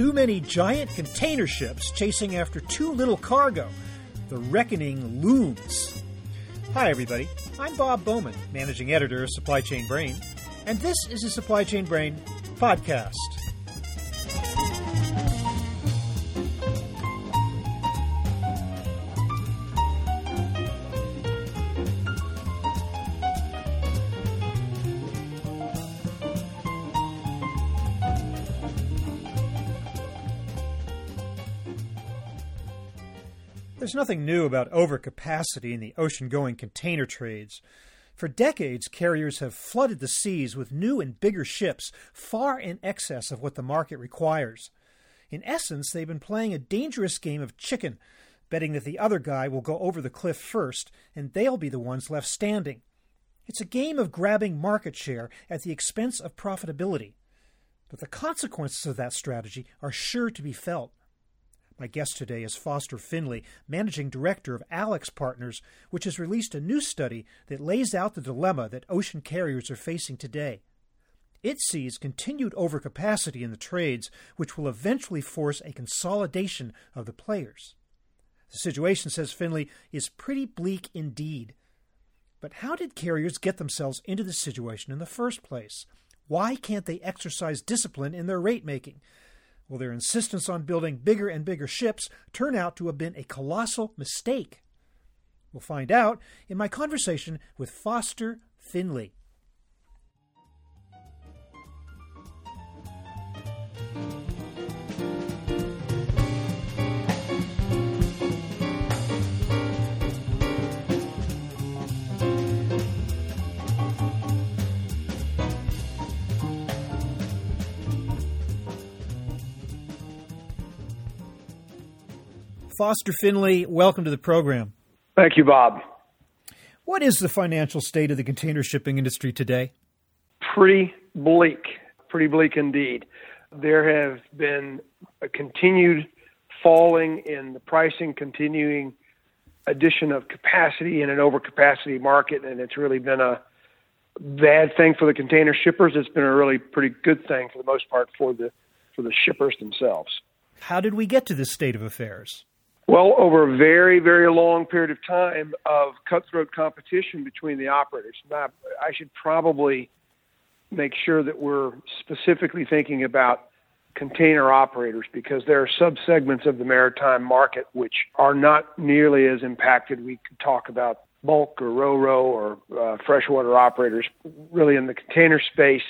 Too many giant container ships chasing after too little cargo. The reckoning looms. Hi, everybody. I'm Bob Bowman, managing editor of Supply Chain Brain, and this is the Supply Chain Brain podcast. There's nothing new about overcapacity in the ocean going container trades. For decades, carriers have flooded the seas with new and bigger ships far in excess of what the market requires. In essence, they've been playing a dangerous game of chicken, betting that the other guy will go over the cliff first and they'll be the ones left standing. It's a game of grabbing market share at the expense of profitability. But the consequences of that strategy are sure to be felt. My guest today is Foster Finley, Managing Director of AlixPartners, which has released a new study that lays out the dilemma that ocean carriers are facing today. It sees continued overcapacity in the trades, which will eventually force a consolidation of the players. The situation, says Finley, is pretty bleak indeed. But how did carriers get themselves into this situation in the first place? Why can't they exercise discipline in their rate making? Will their insistence on building bigger and bigger ships turn out to have been a colossal mistake? We'll find out in my conversation with Foster Finley. Foster Finley, welcome to the program. Thank you, Bob. What is the financial state of the container shipping industry today? Pretty bleak, pretty bleak indeed. There have been a continued falling in the pricing, continuing addition of capacity in an overcapacity market, and it's really been a bad thing for the container shippers. It's been a really pretty good thing for the most part for the for the shippers themselves. How did we get to this state of affairs? Well, over a very, very long period of time of cutthroat competition between the operators. Now, I should probably make sure that we're specifically thinking about container operators because there are subsegments of the maritime market which are not nearly as impacted. We could talk about bulk or ro-ro or uh, freshwater operators really in the container space.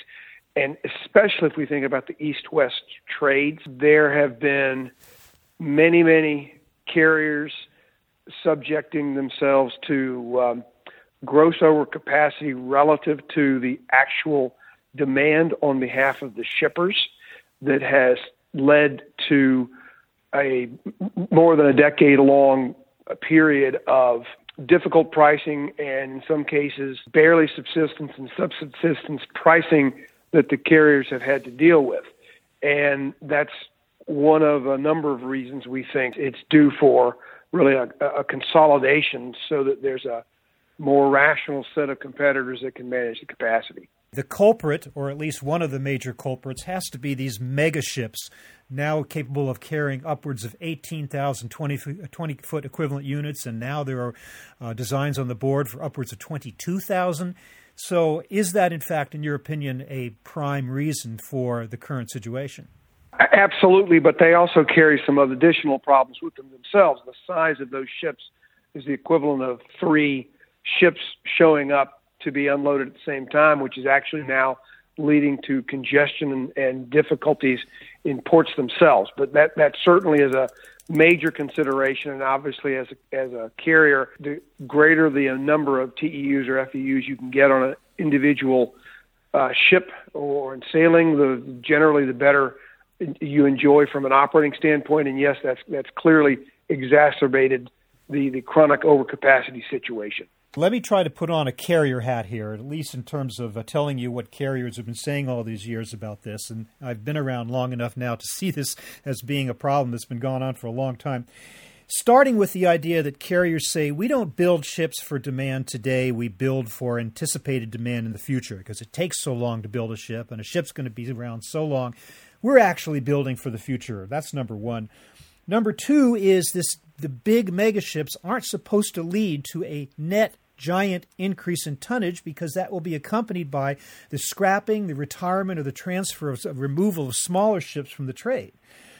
And especially if we think about the east west trades, there have been many, many carriers subjecting themselves to um, gross overcapacity relative to the actual demand on behalf of the shippers that has led to a more than a decade long period of difficult pricing and in some cases barely subsistence and subsistence pricing that the carriers have had to deal with. And that's one of a number of reasons we think it's due for really a, a consolidation so that there's a more rational set of competitors that can manage the capacity. The culprit, or at least one of the major culprits, has to be these mega ships, now capable of carrying upwards of 18,000 20, 20 foot equivalent units, and now there are uh, designs on the board for upwards of 22,000. So, is that, in fact, in your opinion, a prime reason for the current situation? Absolutely, but they also carry some additional problems with them themselves. The size of those ships is the equivalent of three ships showing up to be unloaded at the same time, which is actually now leading to congestion and, and difficulties in ports themselves. But that that certainly is a major consideration, and obviously, as a, as a carrier, the greater the number of TEUs or FEUs you can get on an individual uh, ship or in sailing, the generally the better you enjoy from an operating standpoint. And yes, that's that's clearly exacerbated the the chronic overcapacity situation. Let me try to put on a carrier hat here, at least in terms of uh, telling you what carriers have been saying all these years about this. And I've been around long enough now to see this as being a problem that's been going on for a long time. Starting with the idea that carriers say we don't build ships for demand today, we build for anticipated demand in the future because it takes so long to build a ship and a ship's going to be around so long we're actually building for the future. That's number one. Number two is this the big megaships aren't supposed to lead to a net giant increase in tonnage because that will be accompanied by the scrapping, the retirement, or the transfer of, of removal of smaller ships from the trade.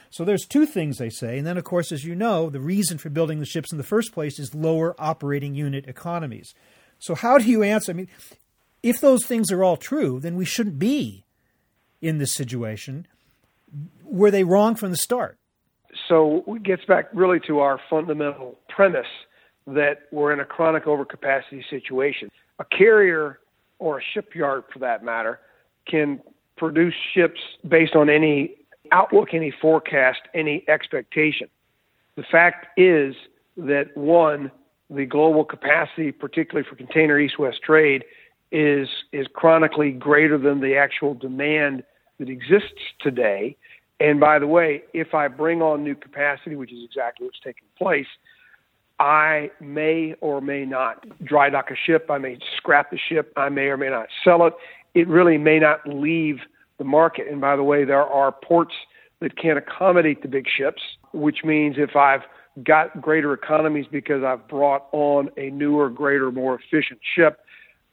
So there's two things they say. And then, of course, as you know, the reason for building the ships in the first place is lower operating unit economies. So how do you answer? I mean, if those things are all true, then we shouldn't be in this situation. Were they wrong from the start? So it gets back really to our fundamental premise that we're in a chronic overcapacity situation. A carrier or a shipyard, for that matter, can produce ships based on any outlook, any forecast, any expectation. The fact is that one, the global capacity, particularly for container east-west trade, is is chronically greater than the actual demand that exists today. And by the way, if I bring on new capacity, which is exactly what's taking place, I may or may not dry dock a ship. I may scrap the ship. I may or may not sell it. It really may not leave the market. And by the way, there are ports that can't accommodate the big ships, which means if I've got greater economies because I've brought on a newer, greater, more efficient ship,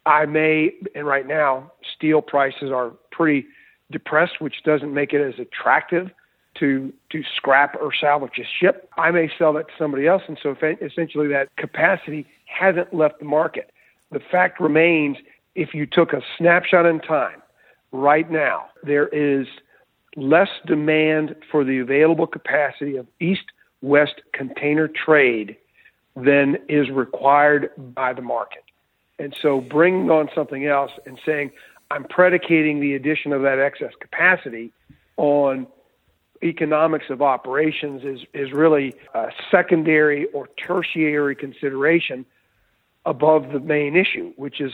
I may, and right now, steel prices are pretty depressed, which doesn't make it as attractive to to scrap or salvage a ship. I may sell that to somebody else, and so essentially that capacity hasn't left the market. The fact remains, if you took a snapshot in time, right now there is less demand for the available capacity of east-west container trade than is required by the market. And so bringing on something else and saying, I'm predicating the addition of that excess capacity on economics of operations is, is really a secondary or tertiary consideration above the main issue, which is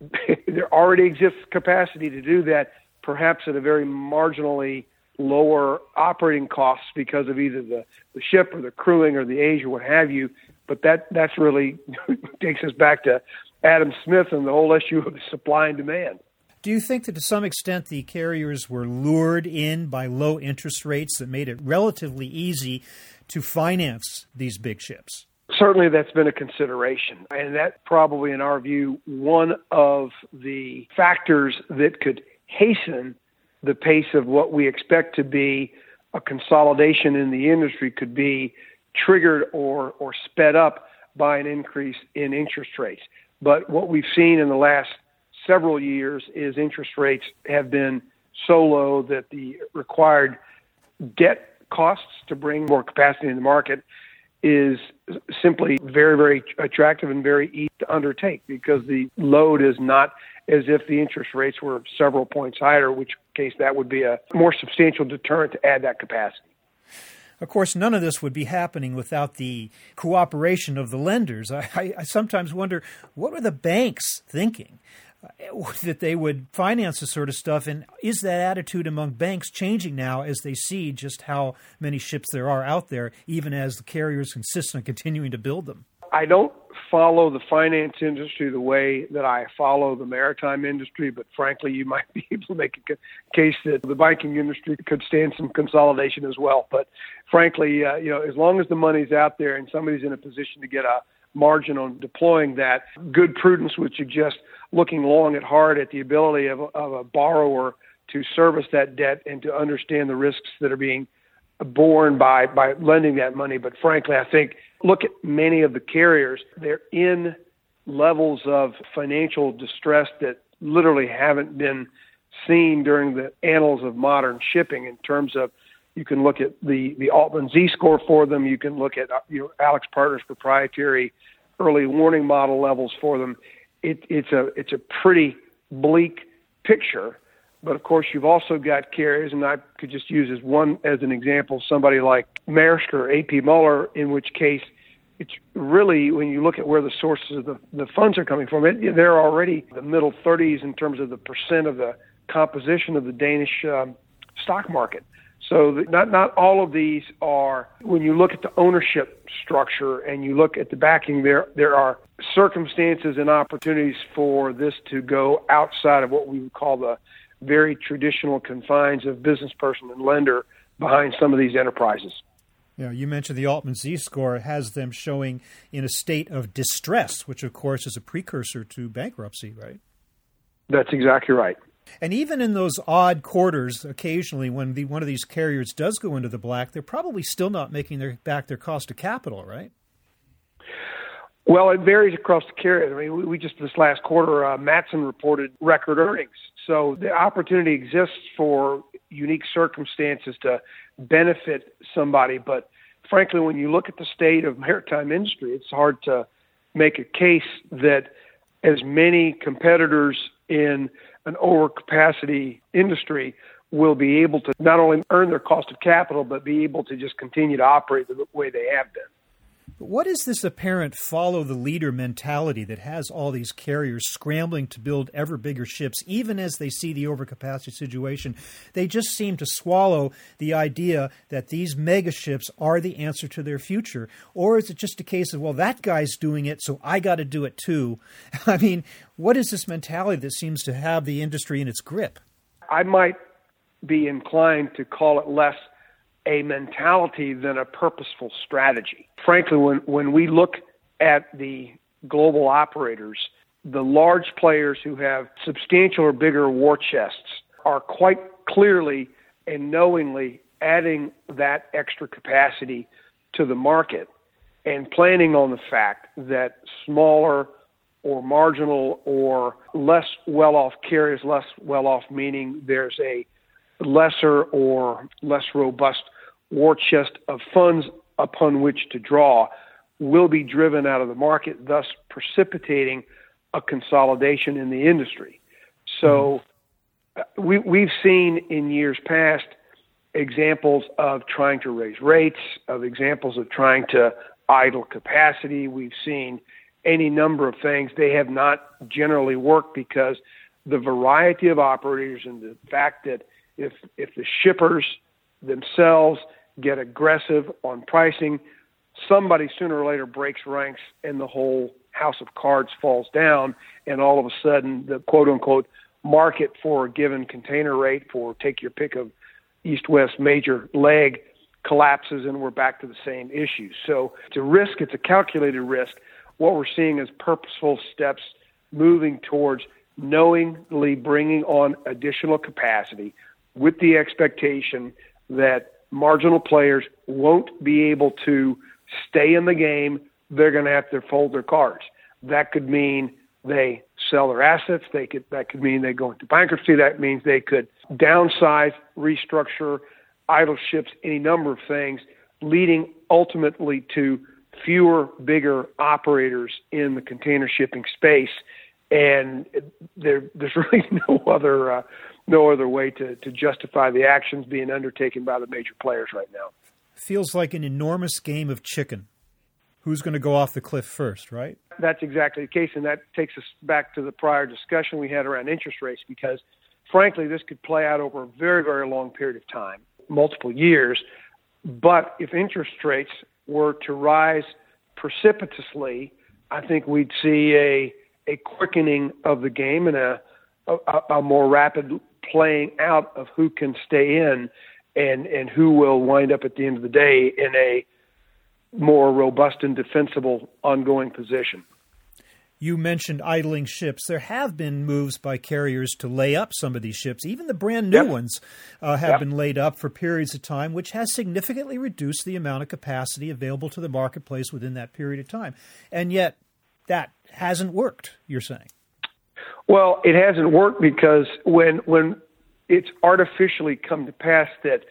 there already exists capacity to do that, perhaps at a very marginally lower operating costs because of either the, the ship or the crewing or the age or what have you. But that that's really takes us back to Adam Smith and the whole issue of supply and demand. Do you think that to some extent the carriers were lured in by low interest rates that made it relatively easy to finance these big ships? Certainly, that's been a consideration. And that probably, in our view, one of the factors that could hasten the pace of what we expect to be a consolidation in the industry could be triggered or, or sped up by an increase in interest rates. But what we've seen in the last several years is interest rates have been so low that the required debt costs to bring more capacity in the market is simply very, very attractive and very easy to undertake because the load is not as if the interest rates were several points higher, which case that would be a more substantial deterrent to add that capacity. Of course, none of this would be happening without the cooperation of the lenders. I, I, I sometimes wonder what were the banks thinking? That they would finance this sort of stuff, and is that attitude among banks changing now as they see just how many ships there are out there, even as the carriers insist on continuing to build them? I don't follow the finance industry the way that I follow the maritime industry, but frankly, you might be able to make a case that the banking industry could stand some consolidation as well. But frankly, uh, you know, as long as the money's out there and somebody's in a position to get a margin on deploying that, good prudence would suggest looking long and hard at the ability of, of a borrower to service that debt and to understand the risks that are being borne by by lending that money. But frankly, I think look at many of the carriers, they're in levels of financial distress that literally haven't been seen during the annals of modern shipping in terms of you can look at the the Altman Z score for them. You can look at uh, you know AlixPartners proprietary early warning model levels for them. It, it's a it's a pretty bleak picture. But of course, you've also got carriers, and I could just use as one as an example somebody like Maersk or A.P. Moller, in which case it's really when you look at where the sources of the, the funds are coming from, it, they're already the middle 30s in terms of the percent of the composition of the Danish um, stock market. So the, not not all of these are. When you look at the ownership structure and you look at the backing, there there are circumstances and opportunities for this to go outside of what we would call the very traditional confines of business person and lender behind some of these enterprises. Yeah, you mentioned the Altman Z score has them showing in a state of distress, which of course is a precursor to bankruptcy, right? That's exactly right. And even in those odd quarters, occasionally when the, one of these carriers does go into the black, they're probably still not making their back their cost of capital, right? Well, it varies across the carrier. I mean, we, we just this last quarter, uh, Matson reported record earnings, so the opportunity exists for unique circumstances to benefit somebody. But frankly, when you look at the state of maritime industry, it's hard to make a case that as many competitors in an overcapacity industry will be able to not only earn their cost of capital, but be able to just continue to operate the way they have been. What is this apparent follow the leader mentality that has all these carriers scrambling to build ever bigger ships, even as they see the overcapacity situation? They just seem to swallow the idea that these mega ships are the answer to their future. Or is it just a case of, well, that guy's doing it, so I got to do it too? I mean, what is this mentality that seems to have the industry in its grip? I might be inclined to call it less a mentality than a purposeful strategy. Frankly, when, when we look at the global operators, the large players who have substantial or bigger war chests are quite clearly and knowingly adding that extra capacity to the market and planning on the fact that smaller or marginal or less well off carriers, less well off meaning there's a lesser or less robust war chest of funds upon which to draw will be driven out of the market, thus precipitating a consolidation in the industry. So mm-hmm. we, we've seen in years past examples of trying to raise rates, of examples of trying to idle capacity. We've seen any number of things. They have not generally worked because the variety of operators and the fact that if if the shippers themselves get aggressive on pricing, somebody sooner or later breaks ranks and the whole house of cards falls down, and all of a sudden the quote unquote market for a given container rate for take your pick of east west major leg collapses and we're back to the same issue. So it's a risk, it's a calculated risk. What we're seeing is purposeful steps moving towards knowingly bringing on additional capacity with the expectation that marginal players won't be able to stay in the game. They're going to have to fold their cards. That could mean they sell their assets. They could that could mean they go into bankruptcy. That means they could downsize, restructure, idle ships, any number of things, leading ultimately to fewer, bigger operators in the container shipping space. And there, there's really no other uh, no other way to, to justify the actions being undertaken by the major players right now. Feels like an enormous game of chicken. Who's going to go off the cliff first, right? That's exactly the case, and that takes us back to the prior discussion we had around interest rates because, frankly, this could play out over a very, very long period of time, multiple years. But if interest rates were to rise precipitously, I think we'd see a a quickening of the game and a a, a more rapid playing out of who can stay in and and who will wind up at the end of the day in a more robust and defensible ongoing position. You mentioned idling ships. There have been moves by carriers to lay up some of these ships. Even the brand new yep. ones uh, have yep. been laid up for periods of time, which has significantly reduced the amount of capacity available to the marketplace within that period of time. And yet, that hasn't worked, you're saying. Well, it hasn't worked because when when it's artificially come to pass that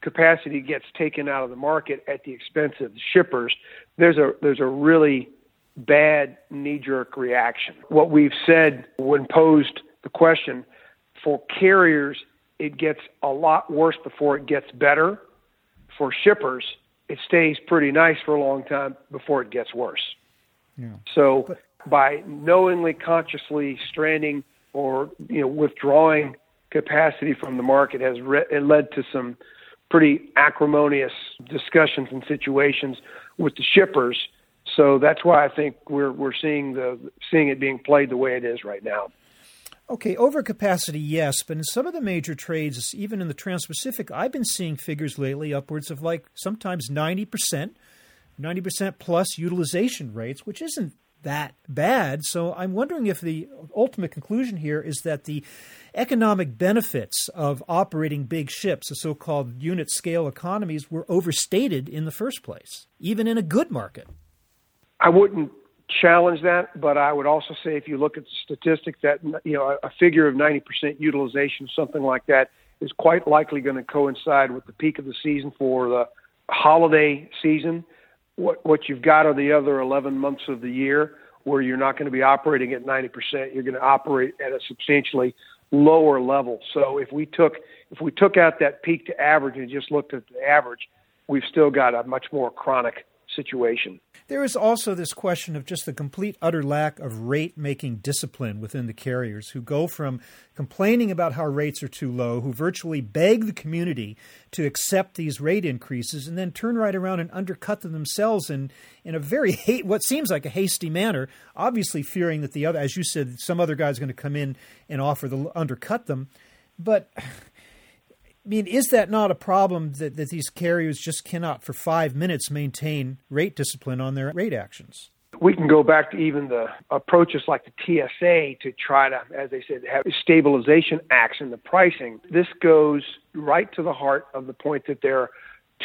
capacity gets taken out of the market at the expense of the shippers, there's a there's a really bad knee jerk reaction. What we've said when posed the question for carriers, it gets a lot worse before it gets better. For shippers, it stays pretty nice for a long time before it gets worse. Yeah. So but, by knowingly, consciously stranding or you know withdrawing capacity from the market has re- it led to some pretty acrimonious discussions and situations with the shippers. So that's why I think we're we're seeing the seeing it being played the way it is right now. Okay, overcapacity, yes, but in some of the major trades, even in the Trans Pacific, I've been seeing figures lately upwards of like sometimes 90%, 90% plus utilization rates, which isn't that bad. So I'm wondering if the ultimate conclusion here is that the economic benefits of operating big ships, the so called unit scale economies, were overstated in the first place, even in a good market. I wouldn't challenge that, but I would also say if you look at the statistics that you know a figure of 90% utilization, something like that, is quite likely going to coincide with the peak of the season for the holiday season. What what you've got are the other 11 months of the year where you're not going to be operating at 90%. You're going to operate at a substantially lower level. So if we took if we took out that peak to average and just looked at the average, we've still got a much more chronic situation. There is also this question of just the complete utter lack of rate making discipline within the carriers who go from complaining about how rates are too low, who virtually beg the community to accept these rate increases and then turn right around and undercut them themselves in, in a very hate what seems like a hasty manner, obviously fearing that the other as you said, some other guy's going to come in and offer the undercut them. But mean, is that not a problem that, that these carriers just cannot, for five minutes, maintain rate discipline on their rate actions? We can go back to even the approaches like the TSA to try to, as they said, have stabilization acts in the pricing. This goes right to the heart of the point that there are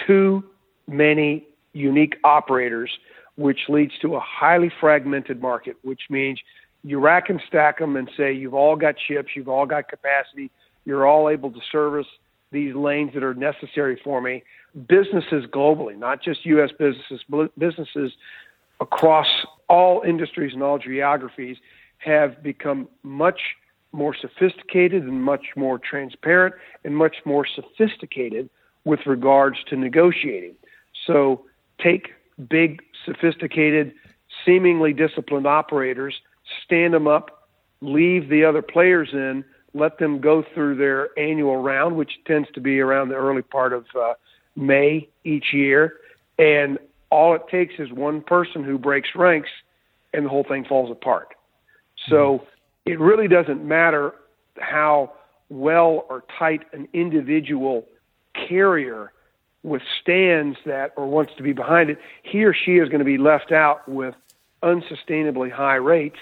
too many unique operators, which leads to a highly fragmented market, which means you rack and stack them and say you've all got ships, you've all got capacity, you're all able to service these lanes that are necessary for me. Businesses globally, not just U.S. businesses, businesses across all industries and all geographies have become much more sophisticated and much more transparent and much more sophisticated with regards to negotiating. So take big, sophisticated, seemingly disciplined operators, stand them up, leave the other players in let them go through their annual round, which tends to be around the early part of uh, May each year. And all it takes is one person who breaks ranks, and the whole thing falls apart. So it really doesn't matter how well or tight an individual carrier withstands that or wants to be behind it. He or she is going to be left out with unsustainably high rates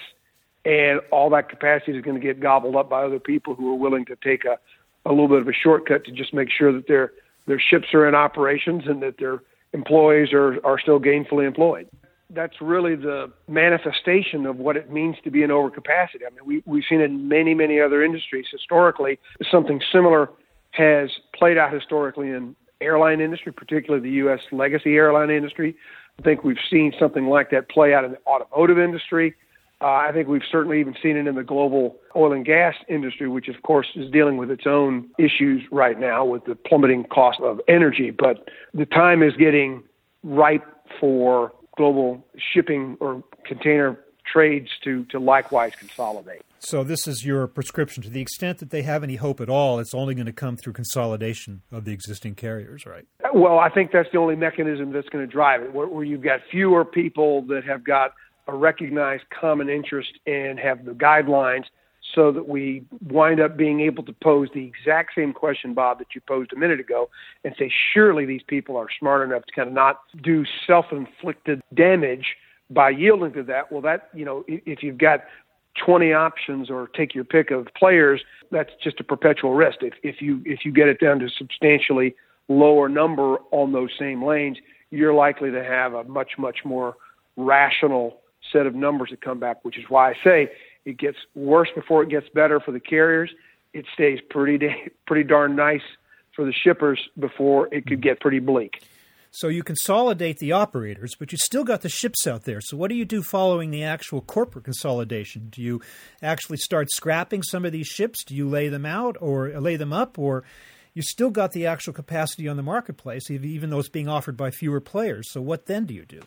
and all that capacity is going to get gobbled up by other people who are willing to take a, a little bit of a shortcut to just make sure that their their ships are in operations and that their employees are, are still gainfully employed. That's really the manifestation of what it means to be in overcapacity. I mean, we, we've seen in many, many other industries historically. Something similar has played out historically in airline industry, particularly the U.S. legacy airline industry. I think we've seen something like that play out in the automotive industry. Uh, I think we've certainly even seen it in the global oil and gas industry, which of course is dealing with its own issues right now with the plummeting cost of energy. But the time is getting ripe for global shipping or container trades to, to likewise consolidate. So, this is your prescription. To the extent that they have any hope at all, it's only going to come through consolidation of the existing carriers, right? Well, I think that's the only mechanism that's going to drive it, where, where you've got fewer people that have got a recognized common interest and have the guidelines so that we wind up being able to pose the exact same question, Bob, that you posed a minute ago, and say, surely these people are smart enough to kind of not do self inflicted damage by yielding to that. Well, that, you know, if you've got 20 options or take your pick of players, that's just a perpetual risk. If, if you if you get it down to substantially lower number on those same lanes, you're likely to have a much much more rational set of numbers that come back, which is why I say it gets worse before it gets better for the carriers. It stays pretty pretty darn nice for the shippers before it could get pretty bleak. So you consolidate the operators, but you still got the ships out there. So what do you do following the actual corporate consolidation? Do you actually start scrapping some of these ships? Do you lay them out or lay them up or you still got the actual capacity on the marketplace even though it's being offered by fewer players. So what then do you do?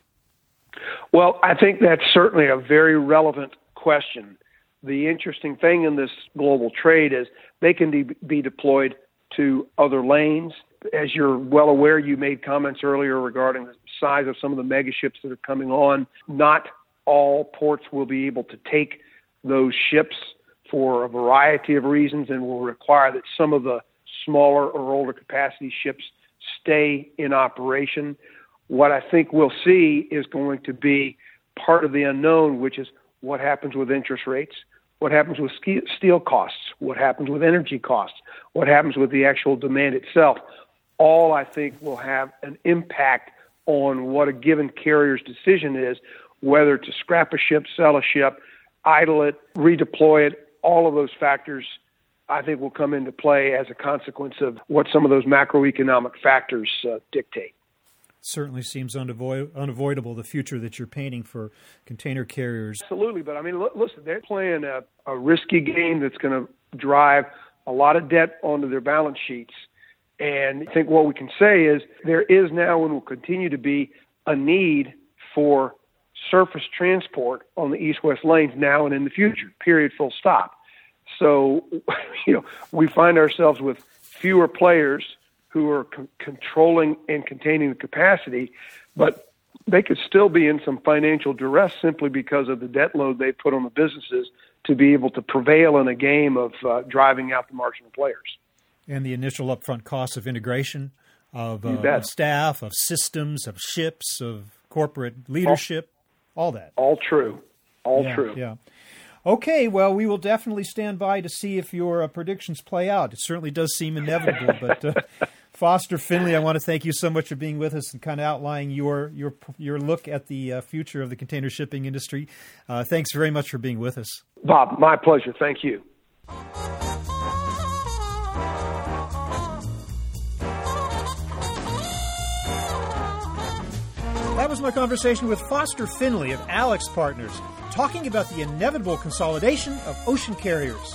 Well, I think that's certainly a very relevant question. The interesting thing in this global trade is they can de- be deployed to other lanes. As you're well aware, you made comments earlier regarding the size of some of the mega ships that are coming on. Not all ports will be able to take those ships. for a variety of reasons and will require that some of the smaller or older capacity ships stay in operation. What I think we'll see is going to be part of the unknown, which is what happens with interest rates, what happens with steel costs, what happens with energy costs, what happens with the actual demand itself. All I think will have an impact on what a given carrier's decision is, whether to scrap a ship, sell a ship, idle it, redeploy it. All of those factors, I think, will come into play as a consequence of what some of those macroeconomic factors uh, dictate certainly seems unavoid- unavoidable the future that you're painting for container carriers. Absolutely, but I mean, listen, they're playing a, a risky game that's going to drive a lot of debt onto their balance sheets. And I think what we can say is there is now and will continue to be a need for surface transport on the east west lanes now and in the future, period, full stop. So, you know, we find ourselves with fewer players who are c- controlling and containing the capacity, but they could still be in some financial duress simply because of the debt load they put on the businesses to be able to prevail in a game of uh, driving out the marginal players. And the initial upfront costs of integration of, uh, of staff, of systems, of ships, of corporate leadership, all, all that. All true. All yeah, true. Yeah. Okay, well, we will definitely stand by to see if your uh, predictions play out. It certainly does seem inevitable, but uh, Foster Finley, I want to thank you so much for being with us and kind of outlining your your your look at the uh, future of the container shipping industry. Uh, thanks very much for being with us, Bob. My pleasure. Thank you. That was my conversation with Foster Finley of AlixPartners, talking about the inevitable consolidation of ocean carriers.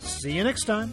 See you next time.